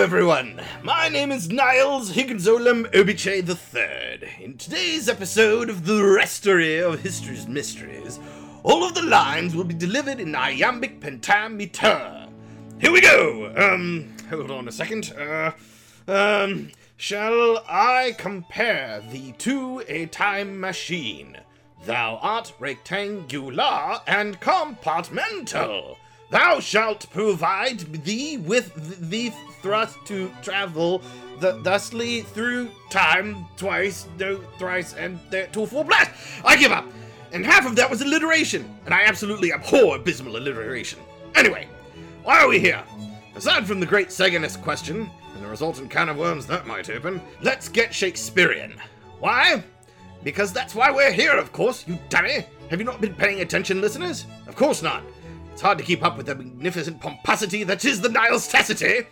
everyone. My name is Niles Higginsolam Obiche III. In today's episode of the Restory of History's Mysteries, all of the lines will be delivered in iambic pentameter. Here we go. Um, hold on a second. Uh, um, shall I compare thee to a time machine? Thou art rectangular and compartmental. Thou shalt provide thee with the thrust to travel thusly through time twice, no thrice, and to full blast. I give up. And half of that was alliteration, and I absolutely abhor abysmal alliteration. Anyway, why are we here? Aside from the great Seganus question and the resultant can of worms that might open, let's get Shakespearean. Why? Because that's why we're here, of course, you dummy! Have you not been paying attention, listeners? Of course not. It's hard to keep up with the magnificent pomposity that is the Nile's tacity.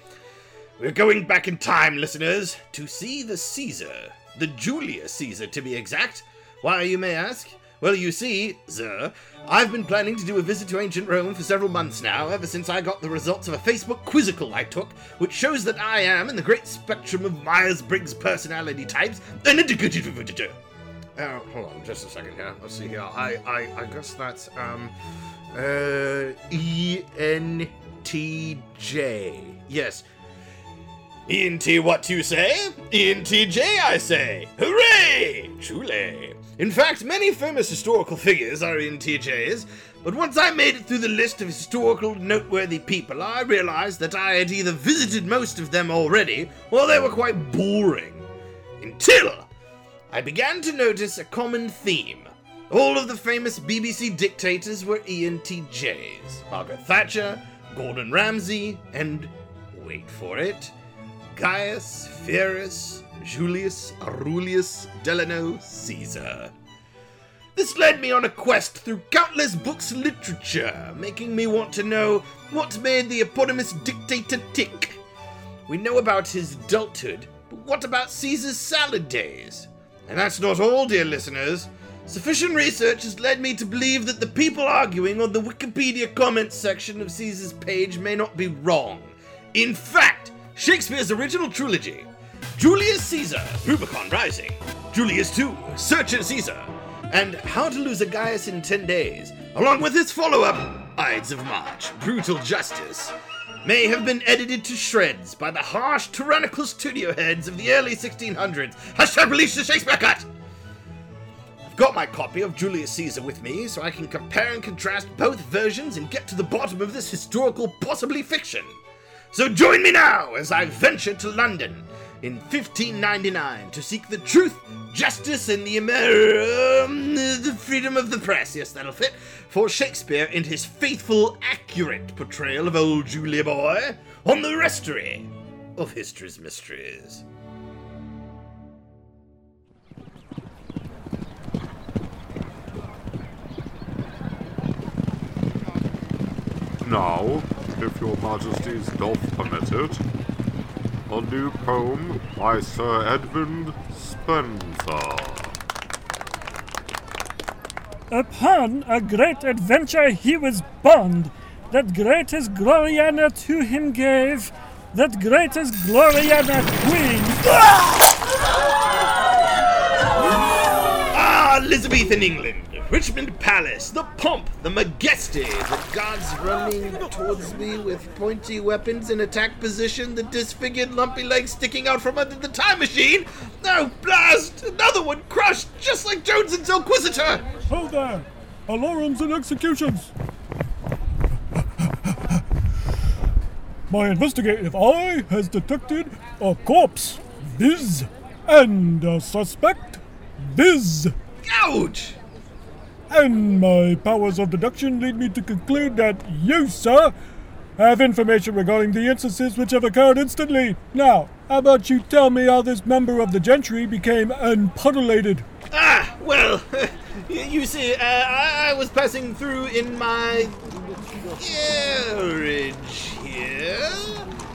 We're going back in time, listeners, to see the Caesar, the Julius Caesar to be exact. Why, you may ask? Well, you see, sir, I've been planning to do a visit to ancient Rome for several months now, ever since I got the results of a Facebook quizzical I took, which shows that I am, in the great spectrum of Myers Briggs personality types, an indicative. Uh, hold on, just a second here. Let's see here. I, I, I guess that's um, uh, E N T J. Yes. E N T what you say? E N T J I say. Hooray! Truly. In fact, many famous historical figures are ENTJs, but once I made it through the list of historical noteworthy people, I realized that I had either visited most of them already, or they were quite boring. Until I began to notice a common theme. All of the famous BBC dictators were ENTJs Margaret Thatcher, Gordon Ramsay, and, wait for it, Gaius Verus Julius Aurelius Delano Caesar. This led me on a quest through countless books of literature, making me want to know what made the eponymous dictator tick. We know about his adulthood, but what about Caesar's salad days? And that's not all, dear listeners. Sufficient research has led me to believe that the people arguing on the Wikipedia comments section of Caesar's page may not be wrong. In fact, Shakespeare's original trilogy, Julius Caesar, Rubicon Rising, Julius II, Searching Caesar, and How to Lose a Gaius in 10 Days, along with its follow up, Ides of March, Brutal Justice, may have been edited to shreds by the harsh, tyrannical studio heads of the early 1600s. Hashtag release the Shakespeare cut! I've got my copy of Julius Caesar with me so I can compare and contrast both versions and get to the bottom of this historical, possibly fiction. So join me now as I venture to London in 1599 to seek the truth, justice, and the, Amer- um, the freedom of the press. Yes, that'll fit. For Shakespeare and his faithful, accurate portrayal of old Julia Boy on the restory of history's mysteries. Now, if your majesties doth permit it, a new poem by Sir Edmund Spenser. Upon a great adventure he was bound, that greatest Gloriana to him gave, that greatest Gloriana queen. Ah, Elizabethan England, Richmond Palace, the pomp, the majesty, the gods running towards me with pointy weapons in attack position, the disfigured lumpy legs sticking out from under the time machine. No, blast! Another one crushed, just like Jones Jones's Inquisitor! Hold there! Alarums and executions! My investigative eye has detected a corpse, Biz, and a suspect, Biz. Ouch! And my powers of deduction lead me to conclude that you, sir, have information regarding the instances which have occurred instantly. Now, how about you tell me how this member of the gentry became unpuddulated? Ah, well, you see, uh, I, was passing through in my carriage here,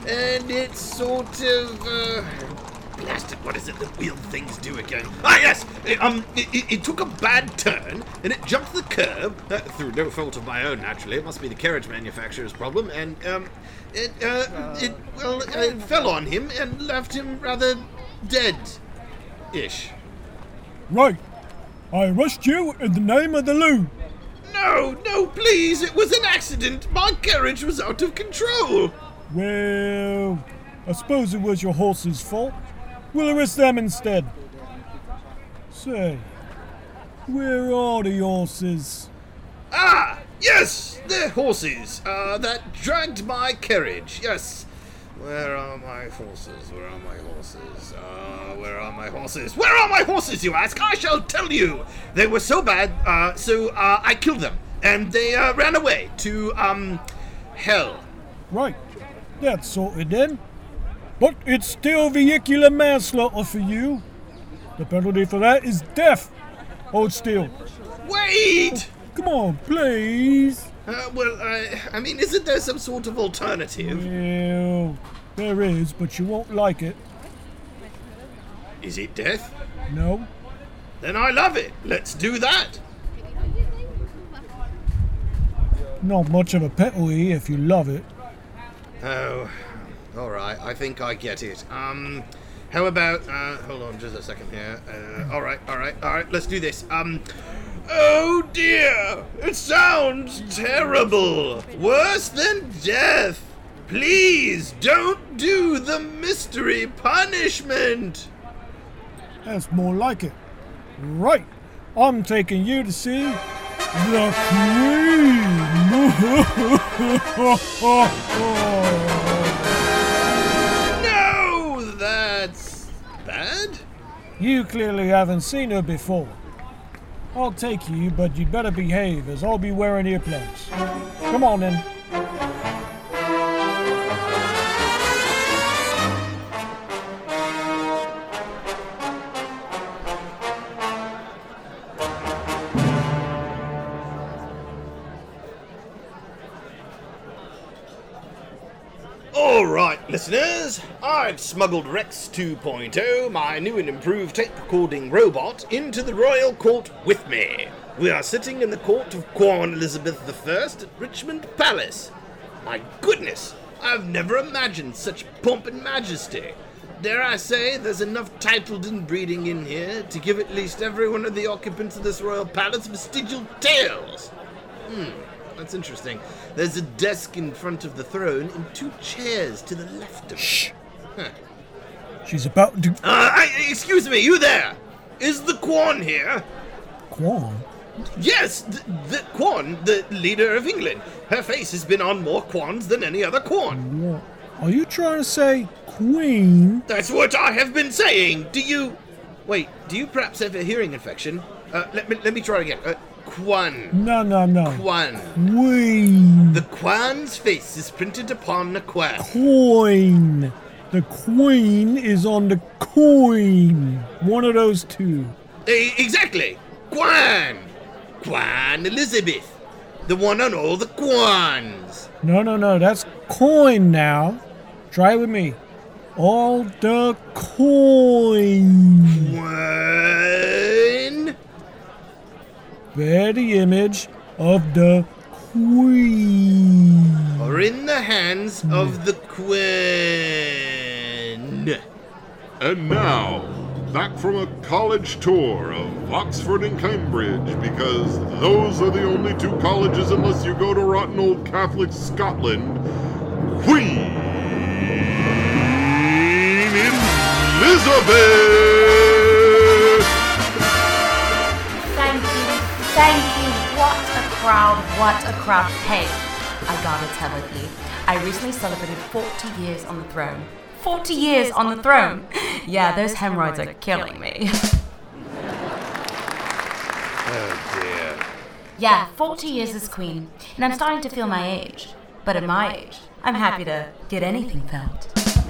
and it sort of, uh, what is it that wheel things do again? Ah, yes! It, um, it, it, it took a bad turn and it jumped the curb uh, through no fault of my own. Naturally, it must be the carriage manufacturer's problem. And um, it uh, it well, uh, it fell on him and left him rather dead-ish. Right. I arrest you in the name of the law. No, no, please! It was an accident. My carriage was out of control. Well, I suppose it was your horse's fault. We'll arrest them instead. Say, where are the horses? Ah, yes, the horses uh, that dragged my carriage. Yes. Where are my horses? Where are my horses? Uh, where are my horses? Where are my horses, you ask? I shall tell you. They were so bad, uh, so uh, I killed them, and they uh, ran away to um, hell. Right. That's sorted then. But it's still vehicular manslaughter for you. The penalty for that is death. Hold still. Wait. Come on, please. Uh, well, I, I mean, isn't there some sort of alternative? Well, there is, but you won't like it. Is it death? No? Then I love it. Let's do that. Not much of a penalty if you love it. Oh, all right. I think I get it. Um, how about? Uh, hold on, just a second here. Uh, all right, all right, all right. Let's do this. Um, oh dear, it sounds terrible. Worse than death. Please don't do the mystery punishment. That's more like it. Right. I'm taking you to see the Queen. you clearly haven't seen her before. I'll take you, but you'd better behave, as I'll be wearing earplugs. Come on then. Listeners, I've smuggled Rex 2.0, my new and improved tape recording robot, into the royal court with me. We are sitting in the court of Queen Elizabeth I at Richmond Palace. My goodness, I've never imagined such pomp and majesty. Dare I say, there's enough titled inbreeding in here to give at least every one of the occupants of this royal palace vestigial tails. Hmm, that's interesting. There's a desk in front of the throne and two chairs to the left of it. Shh. Huh. She's about to. Uh, I, excuse me, you there? Is the Quan here? Quan? Yes, the, the Quan, the leader of England. Her face has been on more Quans than any other Quan. What? Are you trying to say Queen? That's what I have been saying. Do you. Wait, do you perhaps have a hearing infection? Uh, let me, let me try again. Uh, Quan. No, no, no. Quan. Queen. The Quan's face is printed upon the Quan. Coin. The queen is on the coin. One of those two. Exactly. Quan. Quan Elizabeth. The one on all the Quans. No, no, no. That's coin now. Try it with me. All the coin. Quan. Bear the image of the queen. Or in the hands of hmm. the Queen. And now, back from a college tour of Oxford and Cambridge, because those are the only two colleges, unless you go to rotten old Catholic Scotland. Queen Elizabeth! Thank you. What a crowd, what a crowd. Hey, I gotta tell you, I recently celebrated 40 years on the throne. 40 years on the throne! Yeah, those hemorrhoids are killing me. Oh dear. Yeah, 40 years as queen, and I'm starting to feel my age. But at my age, I'm happy to get anything felt.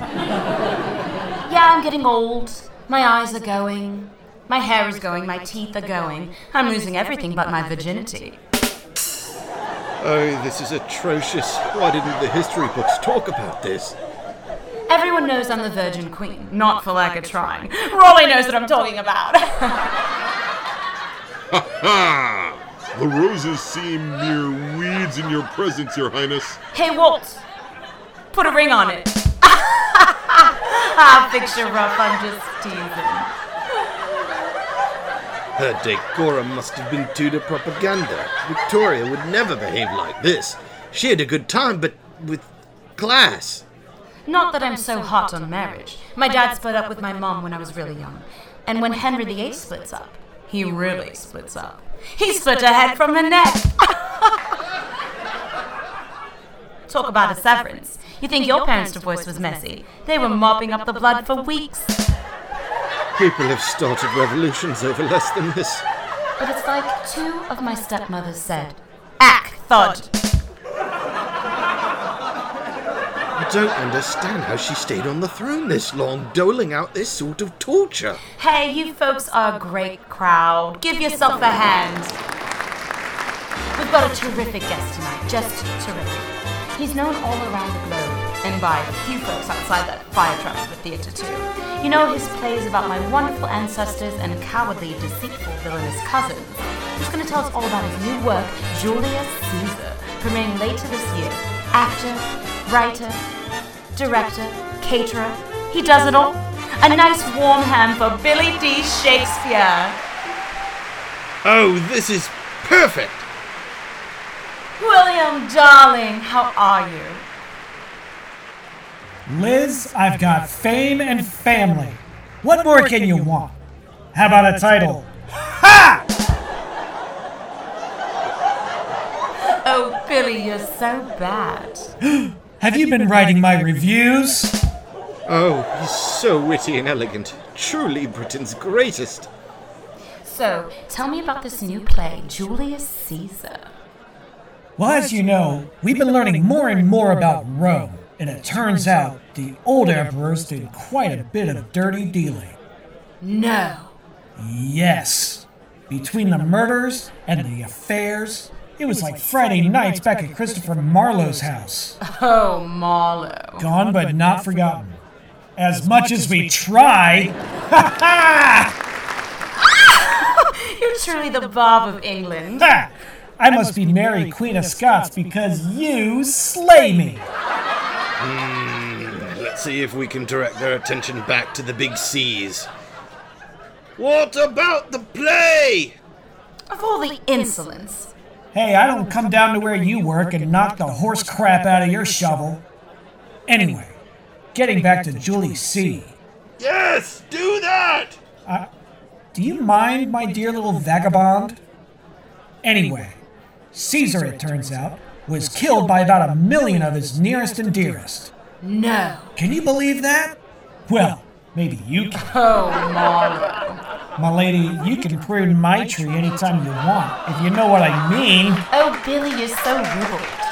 yeah, I'm getting old. My eyes are going. My hair is going. My teeth are going. I'm losing everything but my virginity. Oh, this is atrocious. Why didn't the history books talk about this? Everyone knows I'm the Virgin Queen, not for lack of trying. Raleigh knows what I'm talking about. Ha ha! The roses seem mere weeds in your presence, Your Highness. hey, Walt, put a ring on it. ah, picture rough, I'm just teasing. Her decorum must have been Tudor propaganda. Victoria would never behave like this. She had a good time, but with class. Not that I'm so hot on marriage. My dad split up with my mom when I was really young. And when Henry VIII splits up, he really splits up. He split her head from her neck. Talk about a severance. You think your parents' divorce was messy? They were mopping up the blood for weeks. People have started revolutions over less than this. But it's like two of my stepmothers said, Ack, thud. I don't understand how she stayed on the throne this long, doling out this sort of torture. Hey, you folks are a great crowd. Give yourself a hand. We've got a terrific guest tonight, just terrific. He's known all around the globe, and by a few folks outside that fire trap of a theater too. You know his plays about my wonderful ancestors and cowardly, deceitful, villainous cousins. He's going to tell us all about his new work, Julius Caesar, premiering later this year. Actor, writer, director, caterer. He does it all. A nice warm hand for Billy D. Shakespeare. Oh, this is perfect! William, darling, how are you? Liz, I've got fame and family. What more can you want? How about a title? Ha! Oh, Billy, you're so bad. Have you been writing my reviews? Oh, he's so witty and elegant. Truly Britain's greatest. So, tell me about this new play, Julius Caesar. Well, as you know, we've been learning more and more about Rome, and it turns out the old emperors did quite a bit of dirty dealing. No. Yes. Between the murders and the affairs, it was like Friday nights back at Christopher Marlowe's house. Oh, Marlowe. Gone but not forgotten. As much as we try. Ha ha! You're truly the Bob of England. Ha! I must be Mary, Queen of Scots, because you slay me. Let's see if we can direct their attention back to the big C's. What about the play? Of all the insolence. Hey, I don't come down to where you work and knock the horse crap out of your shovel. Anyway, getting back to Julie C. Yes, do that! Uh, do you mind, my dear little vagabond? Anyway, Caesar, it turns out, was killed by about a million of his nearest and dearest. No. Can you believe that? Well, maybe you can. Oh, Marlowe. My lady, you can prune my tree anytime you want, if you know what I mean. Oh, Billy, you're so rude.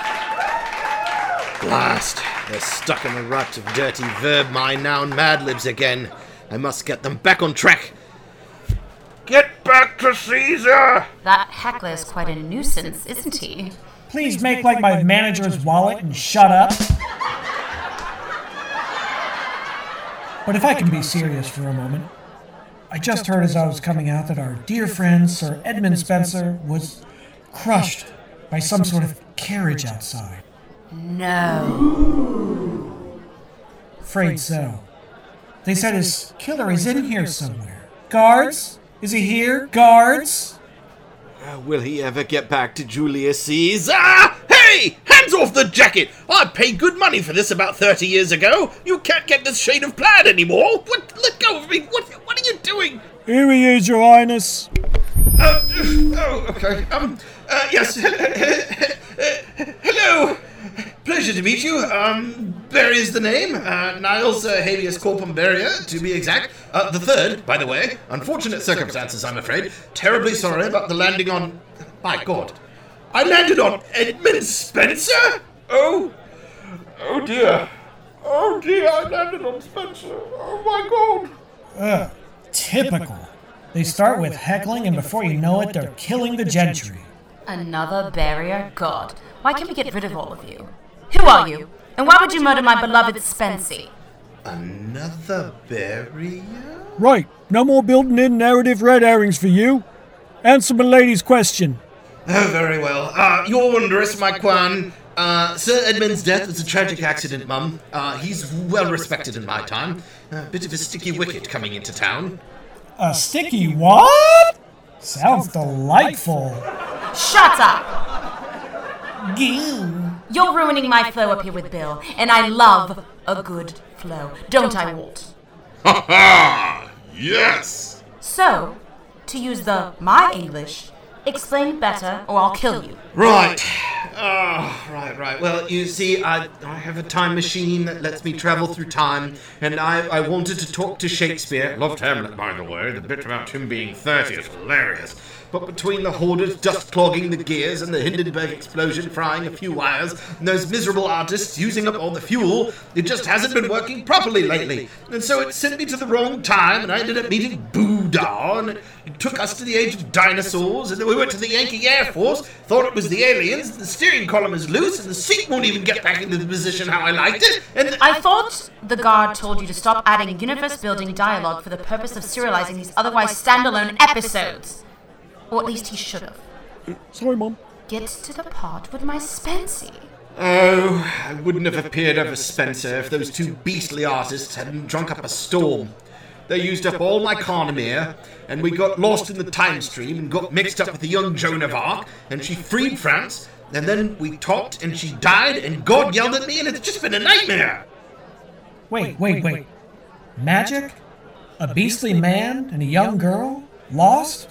Blast! They're stuck in the rut of dirty verb, my noun mad libs again. I must get them back on track. Get back to Caesar! That heckler is quite a nuisance, isn't he? Please make like my manager's wallet and shut up. But if I can be serious for a moment, I just heard as I was coming out that our dear friend Sir Edmund Spenser was crushed by some sort of carriage outside. No. Afraid so. They said his killer is in here somewhere. Guards? Is he here? Guards? Uh, will he ever get back to Julius Caesar? Hey! Hands off the jacket! I paid good money for this about 30 years ago. You can't get this shade of plaid anymore. What? Let go of me. What, what are you doing? Here he is, Your Highness. Uh, oh, okay. Um, uh, yes. Hello. Pleasure to meet you. Um, Barry is the name. Uh, Niles uh, Habeas Corpus Barrier, to be exact. Uh, the third, by the way. Unfortunate circumstances, I'm afraid. Terribly sorry about the landing on. My God. I landed on Edmund Spenser? Oh. Oh dear. Oh dear, I landed on Spenser. Oh my God. Ugh, typical. They start with heckling, and before you know it, they're killing the gentry. Another barrier? God, why can't we get rid of all of you? Who are you? And why would you murder my beloved Spency? Another barrier? Right, no more building in narrative red herrings for you. Answer my lady's question. Oh, very well. Uh, Your Wondrous, my Quan. Uh, Sir Edmund's death was a tragic accident, Mum. Uh, he's well respected in my time. A bit of a sticky wicket coming into town. A sticky what? Sounds delightful. Shut up! You're ruining my flow up here with Bill, and I love a good flow, don't I, Walt? Ha ha! Yes! So, to use the my English, explain better or I'll kill you. Right. Oh, right, right. Well, you see, I, I have a time machine that lets me travel through time, and I, I wanted to talk to Shakespeare. Loved Hamlet, by the way. The bit about him being 30 is hilarious. But between the hoarders dust clogging the gears and the Hindenburg explosion frying a few wires, and those miserable artists using up all the fuel, it just hasn't been working properly lately. And so it sent me to the wrong time, and I ended up meeting Boodar, and it took us to the age of dinosaurs, and then we went to the Yankee Air Force, thought it was the aliens, the steering column is loose, and the seat won't even get back into the position how I liked it, and I thought the guard told you to stop adding universe building dialogue for the purpose of serializing these otherwise standalone episodes. Or at least he should have. Sorry, Mum. Get to the part with my Spency. Oh, I wouldn't have appeared over Spenser if those two beastly artists hadn't drunk up a storm. They used up all my Carnamere, and we got lost in the time stream and got mixed up with the young Joan of Arc, and she freed France, and then we talked and she died, and God yelled at me, and it's just been a nightmare. Wait, wait, wait. Magic? A beastly man and a young girl? Lost?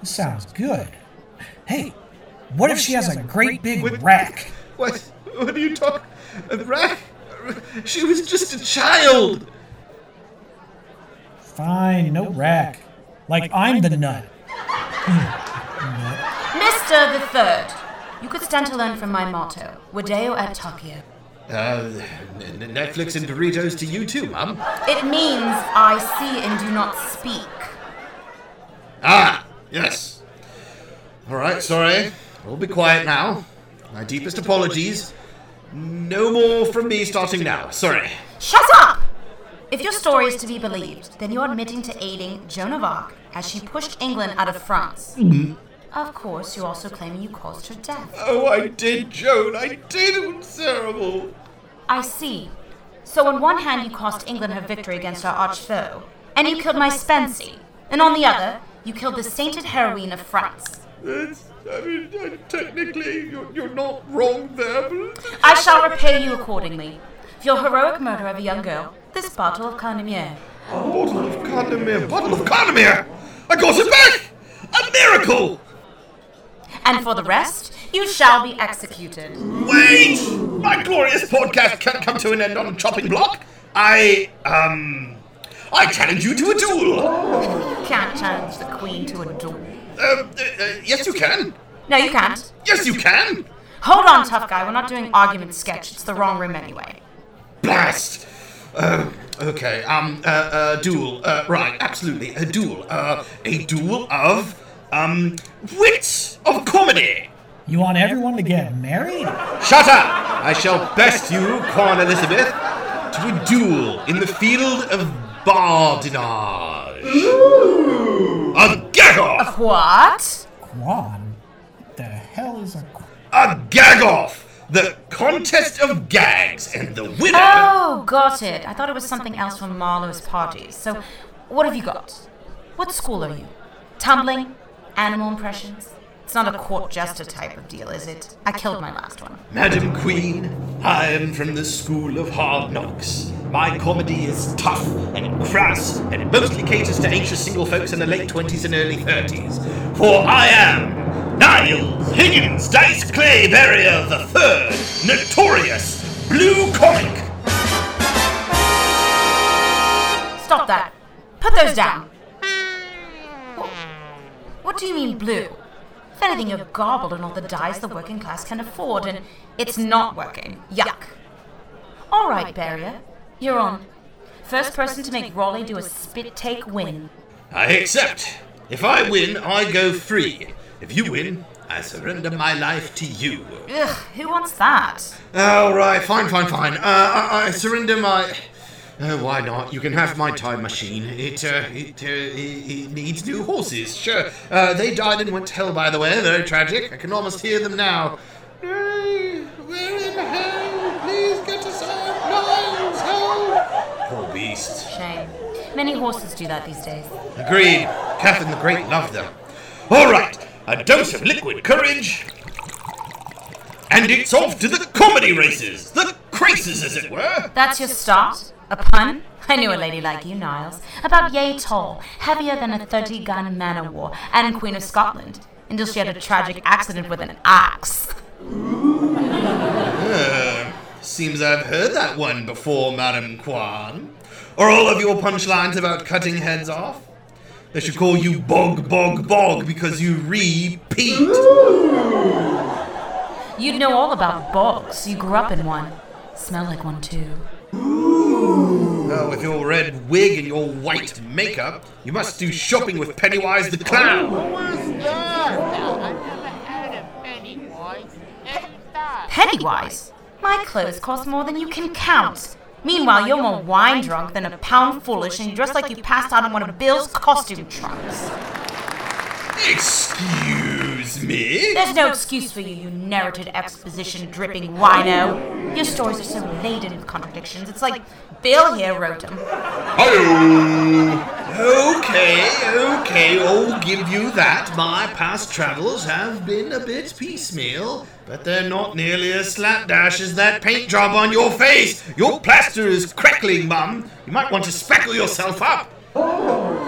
This sounds good. Hey, what if she has a great big rack? What? What are you talking? A rack? She was just a child. Fine, no rack. Like I'm the nut. Mr. the Third, you could stand to learn from my motto, Video et taceo. Uh, n- n- Netflix and Doritos to you too, Mum. It means I see and do not speak. Ah, yes. All right, sorry. We'll be quiet now. My deepest apologies. No more from me starting now. Sorry. Shut up! If your story is to be believed, then you're admitting to aiding Joan of Arc as she pushed England out of France. Mm-hmm. Of course, you're also claiming you caused her death. Oh, I did, Joan. I did. It was terrible. I see. So on one hand, you cost England her victory against our arch foe, and you killed my Spency. And on the other, you killed the sainted heroine of France. That's, I mean, uh, technically, you're, you're not wrong there, but. I shall repay you accordingly. For your heroic murder of a young girl, this bottle of Carnemier. Bottle of Carnamere. Bottle of Carnamere! I got it back! A miracle! And for the rest, you shall be executed. Wait! My glorious podcast can't come to an end on a chopping block. I, um. I challenge you to a duel. Can't challenge the queen to a duel. Uh, uh, uh, yes, you can. No, you can't. Yes, you can. Hold on, tough guy. We're not doing argument sketch. It's the wrong room anyway. Blast! Uh, okay, um, uh, uh, duel. Uh, right, absolutely. A duel. Uh, a duel of, um, wits of comedy. You want everyone to get married? Shut up! I shall best you, Queen Elizabeth, to a duel in the field of bardinage. A gag off! What? Quan? What the hell is a qu- A gag off! The contest of gags, and the winner. Oh, got it. I thought it was something else from Marlowe's parties. So, what have you got? What school are you? Tumbling? Animal impressions? It's not a court jester type of deal, is it? I killed my last one. Madam Queen, I am from the school of hard knocks. My comedy is tough and crass, and it mostly caters to anxious single folks in the late 20s and early 30s. For I am Niles Higgins Dice Clay Barrier the Third, notorious blue comic. Stop that. Put those down. What do you mean blue? If anything, you're garbled in all the dyes the working class can afford, and it's not working. Yuck. All right, Barrier. You're on. First person to make Raleigh do a spit take win. I accept. If I win, I go free. If you win, I surrender my life to you. Ugh, who wants that? All right, fine, fine, fine. Uh, I, I surrender my Uh, why not? You can have my time machine. It, uh, it, uh, it, it needs new horses. Sure. Uh, they died and went to hell, by the way. Very tragic. I can almost hear them now. Nay, We're in hell. Please get us out. Niles, help! Beast. Shame. Many horses do that these days. Agreed. Catherine the Great loved them. All right. A dose of liquid courage. And it's off to the comedy races. The craces, as it were. That's your start? A pun? I knew a lady like you, Niles. About yay tall, heavier than a 30 gun man o' war, and Queen of Scotland. Until she had a tragic accident with an axe. Uh, seems I've heard that one before, Madame Quan. Are all of your punchlines about cutting heads off? They should call you Bog Bog Bog because you repeat. You'd know all about bogs. You grew up in one. Smell like one too. Oh, with your red wig and your white makeup, you must do shopping with Pennywise the Clown. Who is that? Pennywise? My clothes cost more than you can count. Meanwhile, you're more wine drunk than a pound foolish and you dress like you passed out in one of Bill's costume trunks. Excuse me? There's no excuse for you, you narrated exposition dripping wino. Your stories are so laden with contradictions. It's like Bill here wrote them. Hi-yo! Okay, okay, I'll give you that. My past travels have been a bit piecemeal, but they're not nearly as slapdash as that paint job on your face. Your plaster is crackling, Mum. You might want to speckle yourself up. Oh,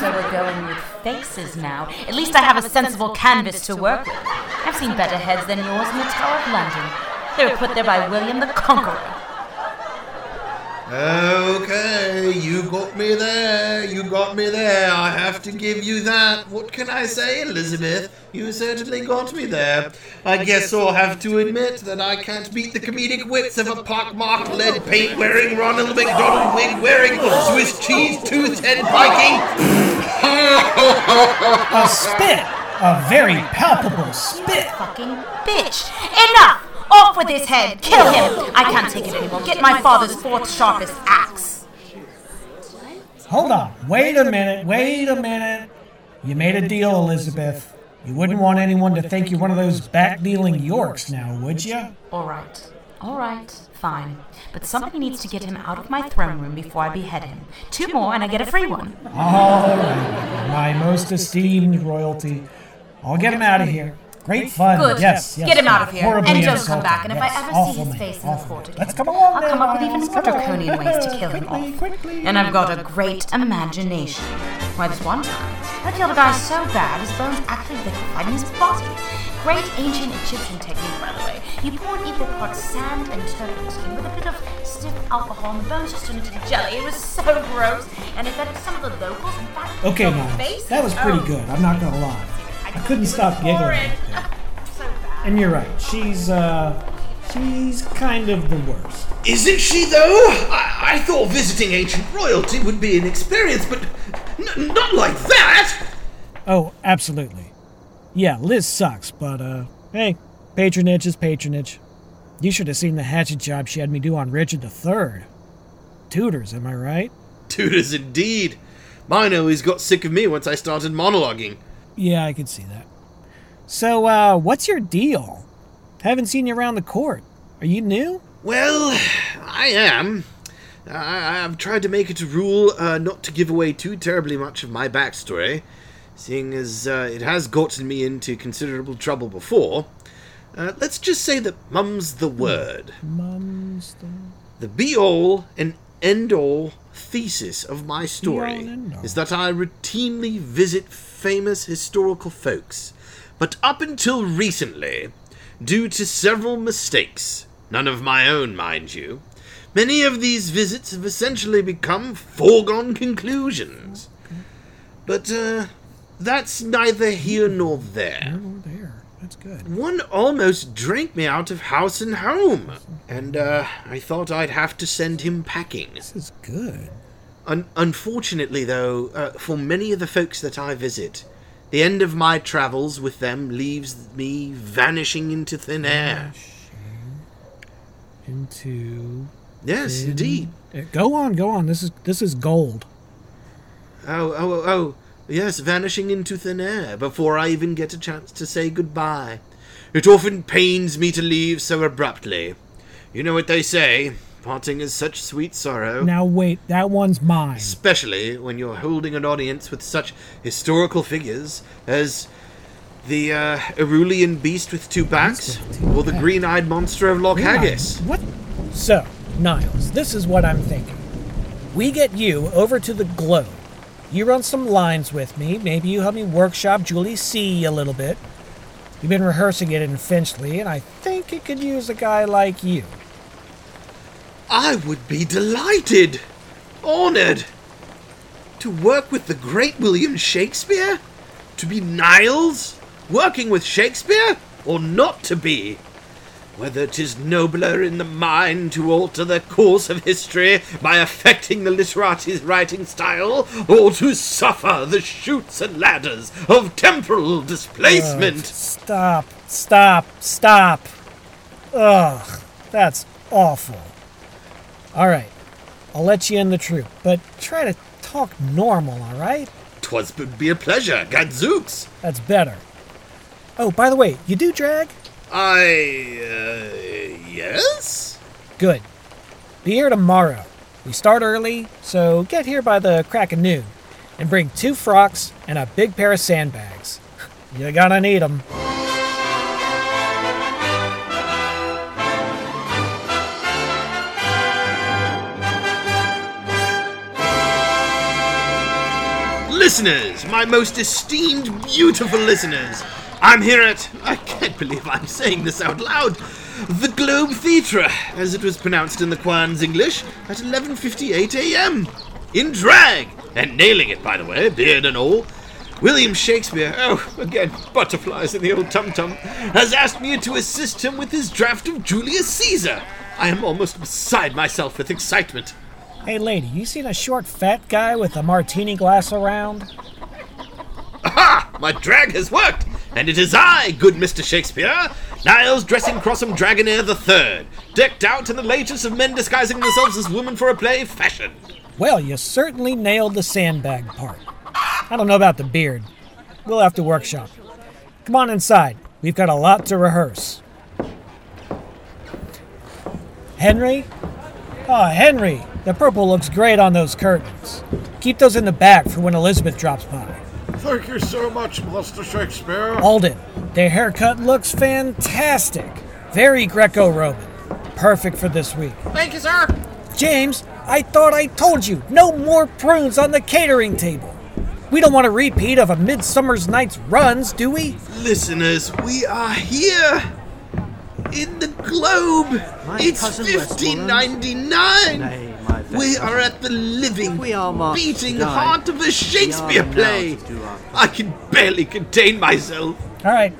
so we're going with faces now. At least I have a sensible canvas to work with. I've seen better heads than yours in the Tower of London. They were put there by William the Conqueror. Okay, you got me there. You got me there. I have to give you that. What can I say, Elizabeth? You certainly got me there. I guess I'll have to admit that I can't beat the comedic wits of a pockmarked lead paint wearing Ronald McDonald wig wearing Swiss cheese tooth head piking. A spit! A very palpable spit! Fucking bitch! Enough! Off with his head! Kill him! I can't take it anymore. Get my father's fourth sharpest axe. Hold on. Wait a minute. Wait a minute. You made a deal, Elizabeth. You wouldn't want anyone to think you're one of those back-dealing Yorks now, would you? All right. All right. Fine. But somebody needs to get him out of my throne room before I behead him. Two more and I get a free one. All right. My most esteemed royalty. I'll get him out of here. Great fun. Good. Yes, yes. Get him out of here. Horribly And don't come back. And if I ever awful see his man, face in the court again, Let's come along I'll now, come up with even more on. draconian ways to kill him off. quickly. And I've got a great imagination. Why, this one time, I killed a guy so bad his bones actually liquefied in his body. Great ancient Egyptian technique, by the way. You pour an equal parts sand and turtle skin with a bit of stiff alcohol, and the bones just turn into jelly. It was so gross, and it fed some of the locals. In fact, Okay, faces. That was pretty Oh, good. I'm not gonna lie. I couldn't stop giggling. horrid. right there. so. And you're right. She's uh, she's kind of the worst. Isn't she, though? I, I thought visiting ancient royalty would be an experience, but n- not like that. Oh, absolutely. Yeah, Liz sucks, but uh, hey, patronage is patronage. You should have seen the hatchet job she had me do on Richard III. Tutors, am I right? Tutors indeed. Mine always got sick of me once I started monologuing. Yeah, I could see that. So, uh, what's your deal? Haven't seen you around the court. Are you new? Well, I am. I, I've tried to make it a rule uh, not to give away too terribly much of my backstory, seeing as uh, it has gotten me into considerable trouble before. Uh, let's just say that mum's the word. Mum's the... The be all and end all thesis of my story is that I routinely visit famous historical folks, but up until recently, due to several mistakes, none of my own, mind you, many of these visits have essentially become foregone conclusions. But, uh, that's neither here nor there. There. That's good. One almost drank me out of house and home, and uh, I thought I'd have to send him packing. This is good. Un- unfortunately, though, uh, for many of the folks that I visit, the end of my travels with them leaves me vanishing into thin air. Into Yes, indeed. Uh, Go on, go on. This is this is gold. Oh, oh, oh, yes, vanishing into thin air before I even get a chance to say goodbye. It often pains me to leave so abruptly. You know what they say parting is such sweet sorrow. Now wait, that one's mine. Especially when you're holding an audience with such historical figures as the uh, beast with two backs, or the green eyed monster of Loch Haggis. What? So, Niles, this is what I'm thinking. We get you over to the Globe. You run some lines with me. Maybe you help me workshop Julie C a little bit. You've been rehearsing it in Finchley, and I think it could use a guy like you. I would be delighted, honored, to work with the great William Shakespeare? To be Niles, working with Shakespeare, or not to be? Whether 'tis nobler in the mind to alter the course of history by affecting the literate's writing style, or to suffer the shoots and ladders of temporal displacement. Stop, stop, stop. Ugh, that's awful. All right, I'll let you in the troop, but try to talk normal, all right? 'Twas be a pleasure, gadzooks. That's better. Oh, by the way, you do drag? I, uh, yes? Good. Be here tomorrow. We start early, so get here by the crack of noon. And bring two frocks and a big pair of sandbags. You're gonna need them. Listeners, my most esteemed, beautiful listeners, I'm here at. I can't believe I'm saying this out loud. The Globe Theatre, as it was pronounced in the Quan's English, at 11:58 a.m. In drag, and nailing it, by the way, beard and all. William Shakespeare, oh, again, butterflies in the old tum tum, has asked me to assist him with his draft of Julius Caesar. I am almost beside myself with excitement. Hey, lady, you seen a short, fat guy with a martini glass around? Aha! My drag has worked, and it is I, good Mr. Shakespeare, Niles Dressing Crossum Dragonair the Third, decked out in the latest of men disguising themselves as women for a play fashion. Well, you certainly nailed the sandbag part. I don't know about the beard. We'll have to workshop. Come on inside. We've got a lot to rehearse. Henry? Oh, Henry, the purple looks great on those curtains. Keep those in the back for when Elizabeth drops by. Thank you so much, Mr. Shakespeare. Alden, their haircut looks fantastic. Very Greco Roman. Perfect for this week. Thank you, sir. James, I thought I told you no more prunes on the catering table. We don't want a repeat of a Midsummer's Night's runs, do we? Listeners, we are here in the globe. it's cousin 1599. Nay, my We are at the living, We are beating die. heart of a Shakespeare play. now to do our I can barely contain myself. All right,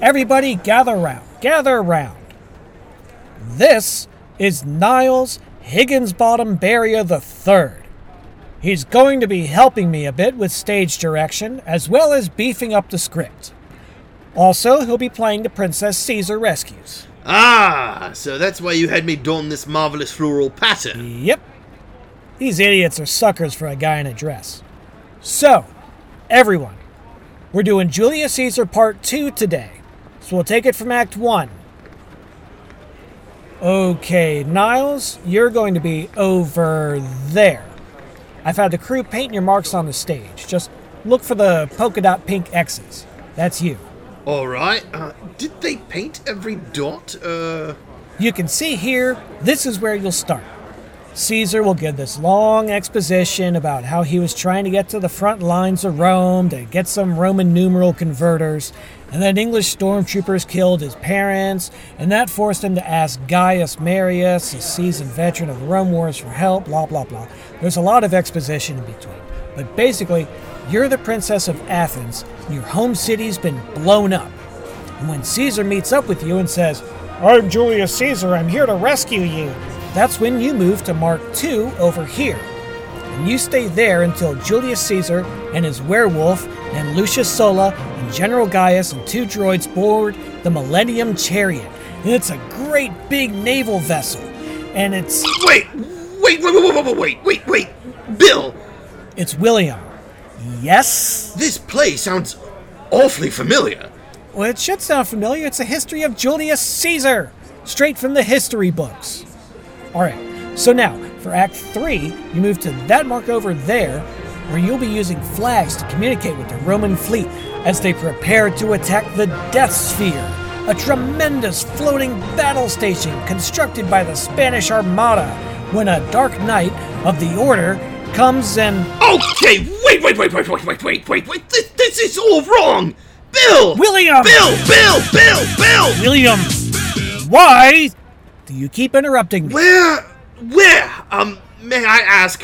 everybody gather round. Gather round. This is Niles Higginsbottom Barrier the Third. He's going to be helping me a bit with stage direction as well as beefing up the script. Also, he'll be playing the Princess Caesar Rescues. Ah, so that's why you had me don this marvelous floral pattern. Yep. These idiots are suckers for a guy in a dress. So, everyone, we're doing Julius Caesar Part 2 today. So we'll take it from Act 1. Okay, Niles, you're going to be over there. I've had the crew paint your marks on the stage. Just look for the polka dot pink X's. That's you. All right. Uh, did they paint every dot? Uh, You can see here, this is where you'll start. Caesar will give this long exposition about how he was trying to get to the front lines of Rome to get some Roman numeral converters, and then English stormtroopers killed his parents, and that forced him to ask Gaius Marius, a seasoned veteran of the Rome Wars, for help, blah, blah, blah. There's a lot of exposition in between. But basically, you're the princess of Athens, your home city's been blown up. And when Caesar meets up with you and says, I'm Julius Caesar, I'm here to rescue you, that's when you move to Mark II over here. And you stay there until Julius Caesar and his werewolf and Lucius Sola and General Gaius and two droids board the Millennium Chariot. And it's a great big naval vessel. And it's. Wait! Wait, wait, wait, wait, wait, wait, wait! Bill! It's William. Yes? this play sounds awfully familiar. Well, it should sound familiar. It's a history of Julius Caesar, straight from the history books. All right, so now for Act 3, you move to that mark over there, where you'll be using flags to communicate with the Roman fleet as they prepare to attack the Death Sphere, a tremendous floating battle station constructed by the Spanish Armada, when a dark knight of the Order comes and. Okay, wait, wait, wait, wait, wait, wait, wait, wait, wait. This, this is all wrong. Bill! William! Bill, Bill, Bill, Bill! William! Why do you keep interrupting me? Where, where, um, may I ask?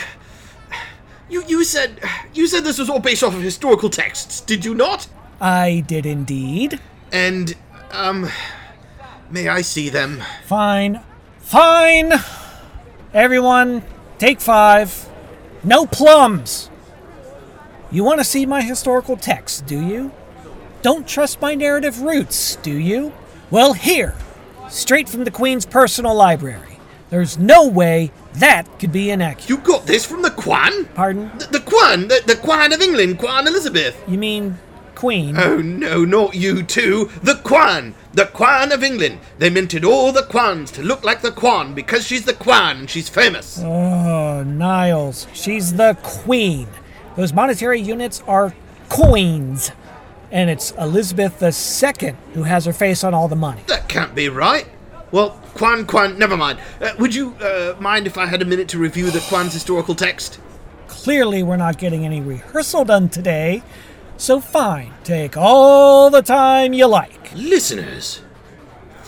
You, you said, you said this was all based off of historical texts, did you not? I did indeed. And, um, may I see them? Fine. Fine! Everyone, take five. No plums! You want to see my historical texts, do you? Don't trust my narrative roots, do you? Well, here, straight from the Queen's personal library. There's no way that could be inaccurate. You got this from the Quan? Pardon? The, the Quan, the, the Quan of England, Quan Elizabeth. You mean Queen? Oh no, not you too. The Quan! The Quan of England. They minted all the Quans to look like the Quan because she's the Quan and she's famous. Oh, Niles. She's the Queen. Those monetary units are coins. And it's Elizabeth II who has her face on all the money. That can't be right. Well, Quan Quan, never mind. Uh, would you uh, mind if I had a minute to review the Quan's historical text? Clearly, we're not getting any rehearsal done today. So, fine. Take all the time you like. Listeners,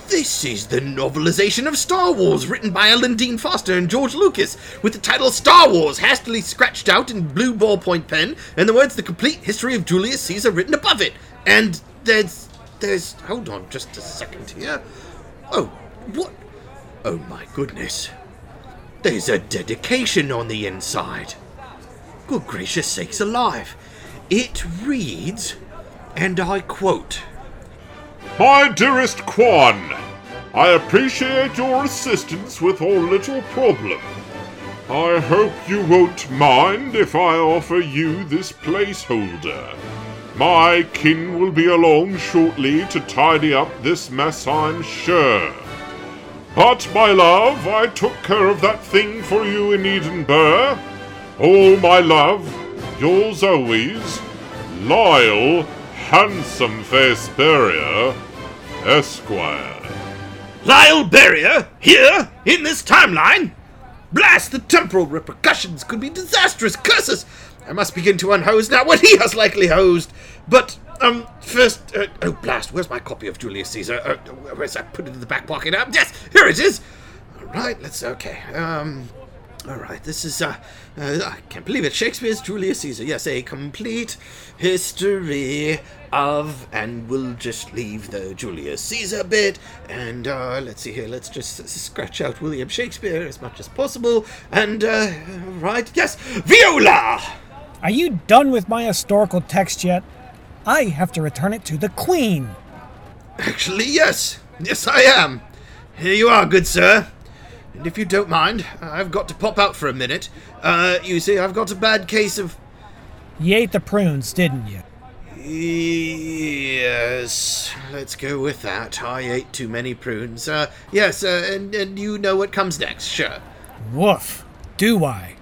this is the novelization of Star Wars written by Alan Dean Foster and George Lucas, with the title Star Wars hastily scratched out in blue ballpoint pen, and the words The Complete History of Julius Caesar written above it. And there's. there's. hold on just a second here. Oh, what? Oh my goodness. There's a dedication on the inside. Good gracious sakes alive. It reads, and I quote. My dearest Quan, I appreciate your assistance with our little problem. I hope you won't mind if I offer you this placeholder. My kin will be along shortly to tidy up this mess, I'm sure. But, my love, I took care of that thing for you in Edinburgh. Oh, my love, yours always, Lyle Handsome Face Barrier, Esquire. Lyle Barrier, here, in this timeline? Blast, the temporal repercussions could be disastrous curses! I must begin to unhose now what he has likely hosed. But, um, first, uh, oh, blast, where's my copy of Julius Caesar? Uh, where's that? Put it in the back pocket. Yes, here it is! Alright, let's, okay, um, alright, this is, uh, uh, I can't believe it, Shakespeare's Julius Caesar. Yes, a complete history of, and we'll just leave the Julius Caesar bit, and, uh, let's see here, let's just scratch out William Shakespeare as much as possible, and, uh, right, yes, Viola! Are you done with my historical text yet? I have to return it to the Queen. Actually, yes, yes, I am. Here you are, good sir. And if you don't mind, I've got to pop out for a minute. Uh, you see, I've got a bad case of. You ate the prunes, didn't you? Yes, let's go with that. I ate too many prunes. Uh, yes, uh, and, and you know what comes next, sure. Woof. Do I?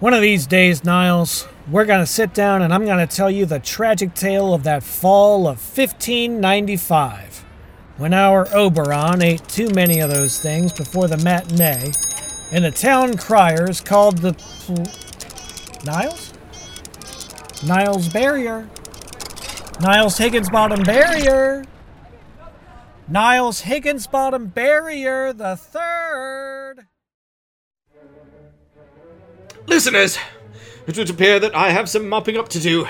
One of these days, Niles, we're going to sit down and I'm going to tell you the tragic tale of that fall of 1595. When our Oberon ate too many of those things before the matinee, and the town criers called the. pl- Niles? Niles Barrier. Niles Higginsbottom Barrier. Niles Higginsbottom Barrier the third. Listeners, it would appear that I have some mopping up to do.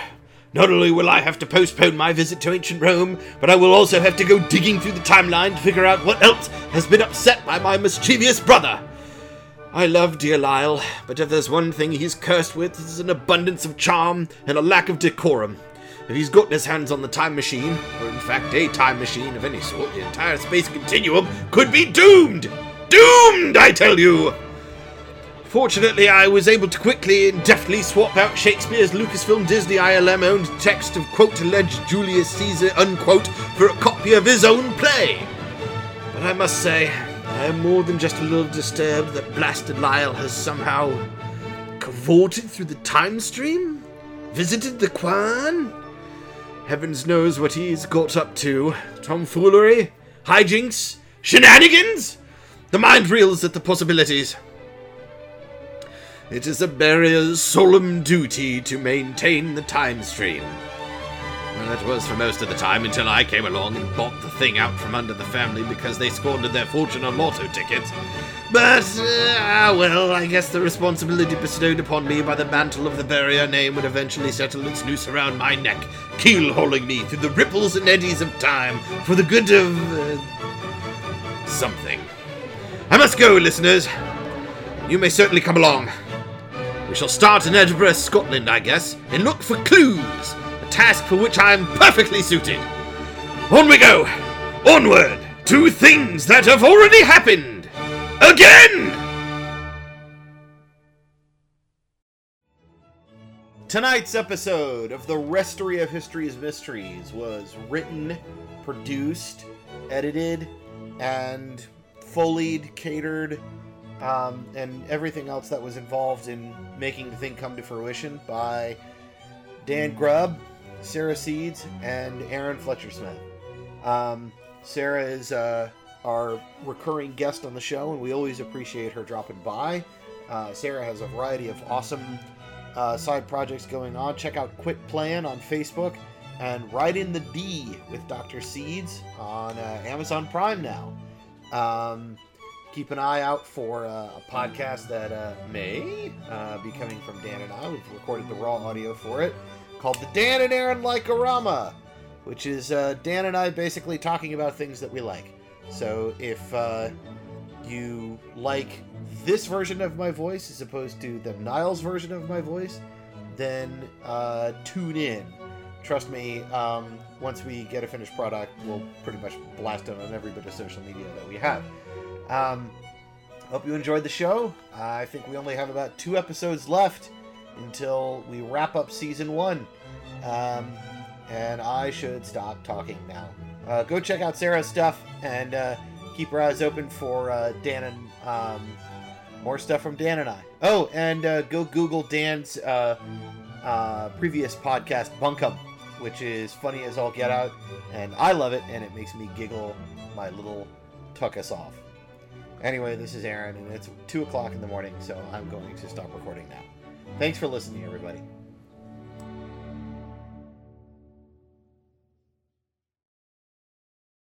Not only will I have to postpone my visit to ancient Rome, but I will also have to go digging through the timeline to figure out what else has been upset by my mischievous brother. I love dear Lyle, but if there's one thing he's cursed with, it's an abundance of charm and a lack of decorum. If he's gotten his hands on the time machine, or in fact a time machine of any sort, the entire space continuum could be doomed! Doomed, I tell you! Fortunately, I was able to quickly and deftly swap out Shakespeare's Lucasfilm Disney ILM owned text of quote alleged Julius Caesar unquote for a copy of his own play. But I must say, I am more than just a little disturbed that blasted Lyle has somehow cavorted through the time stream? Visited the Quan? Heavens knows what he's got up to. Tomfoolery? Hijinks? Shenanigans? The mind reels at the possibilities. It is a barrier's solemn duty to maintain the time stream. Well, it was for most of the time until I came along and bought the thing out from under the family because they squandered their fortune on lotto tickets. But, uh, ah, well, I guess the responsibility bestowed upon me by the mantle of the barrier name would eventually settle its noose around my neck, keel-hauling me through the ripples and eddies of time for the good of. Uh, something. I must go, listeners. You may certainly come along. We shall start in Edinburgh, Scotland, I guess, and look for clues, a task for which I am perfectly suited. On we go! Onward to things that have already happened! Again! Tonight's episode of the Restory of History's Mysteries was written, produced, edited, and foleyed, catered, um, and everything else that was involved in making the thing come to fruition by Dan Grubb, Sarah Seeds, and Aaron Fletcher Smith. Um, Sarah is uh, our recurring guest on the show, and we always appreciate her dropping by. Uh, Sarah has a variety of awesome uh, side projects going on. Check out Quit Plan on Facebook and Ride in the D with Dr. Seeds on uh, Amazon Prime now. Um, keep an eye out for uh, a podcast that uh, may uh, be coming from Dan and I. We've recorded the raw audio for it called the Dan and Aaron Like-a-Rama, which is uh, Dan and I basically talking about things that we like. So if uh, you like this version of my voice as opposed to the Niles version of my voice, then uh, tune in. Trust me, um, once we get a finished product, we'll pretty much blast it on every bit of social media that we have. Um, hope you enjoyed the show. I think we only have about two episodes left until we wrap up season one. Um, and I should stop talking now. Uh, go check out Sarah's stuff and uh, keep your eyes open for uh, Dan and um, more stuff from Dan and I. Oh, and uh, go Google Dan's uh, uh, previous podcast, Bunkum, which is funny as all get out, and I love it, and it makes me giggle my little tuck us off. Anyway, this is Aaron, and it's 2 o'clock in the morning, so I'm going to stop recording now. Thanks for listening, everybody.